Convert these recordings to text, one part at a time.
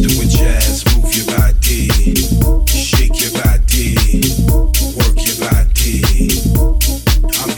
with jazz. Move your body, shake your body, work your body. I'm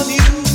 on you.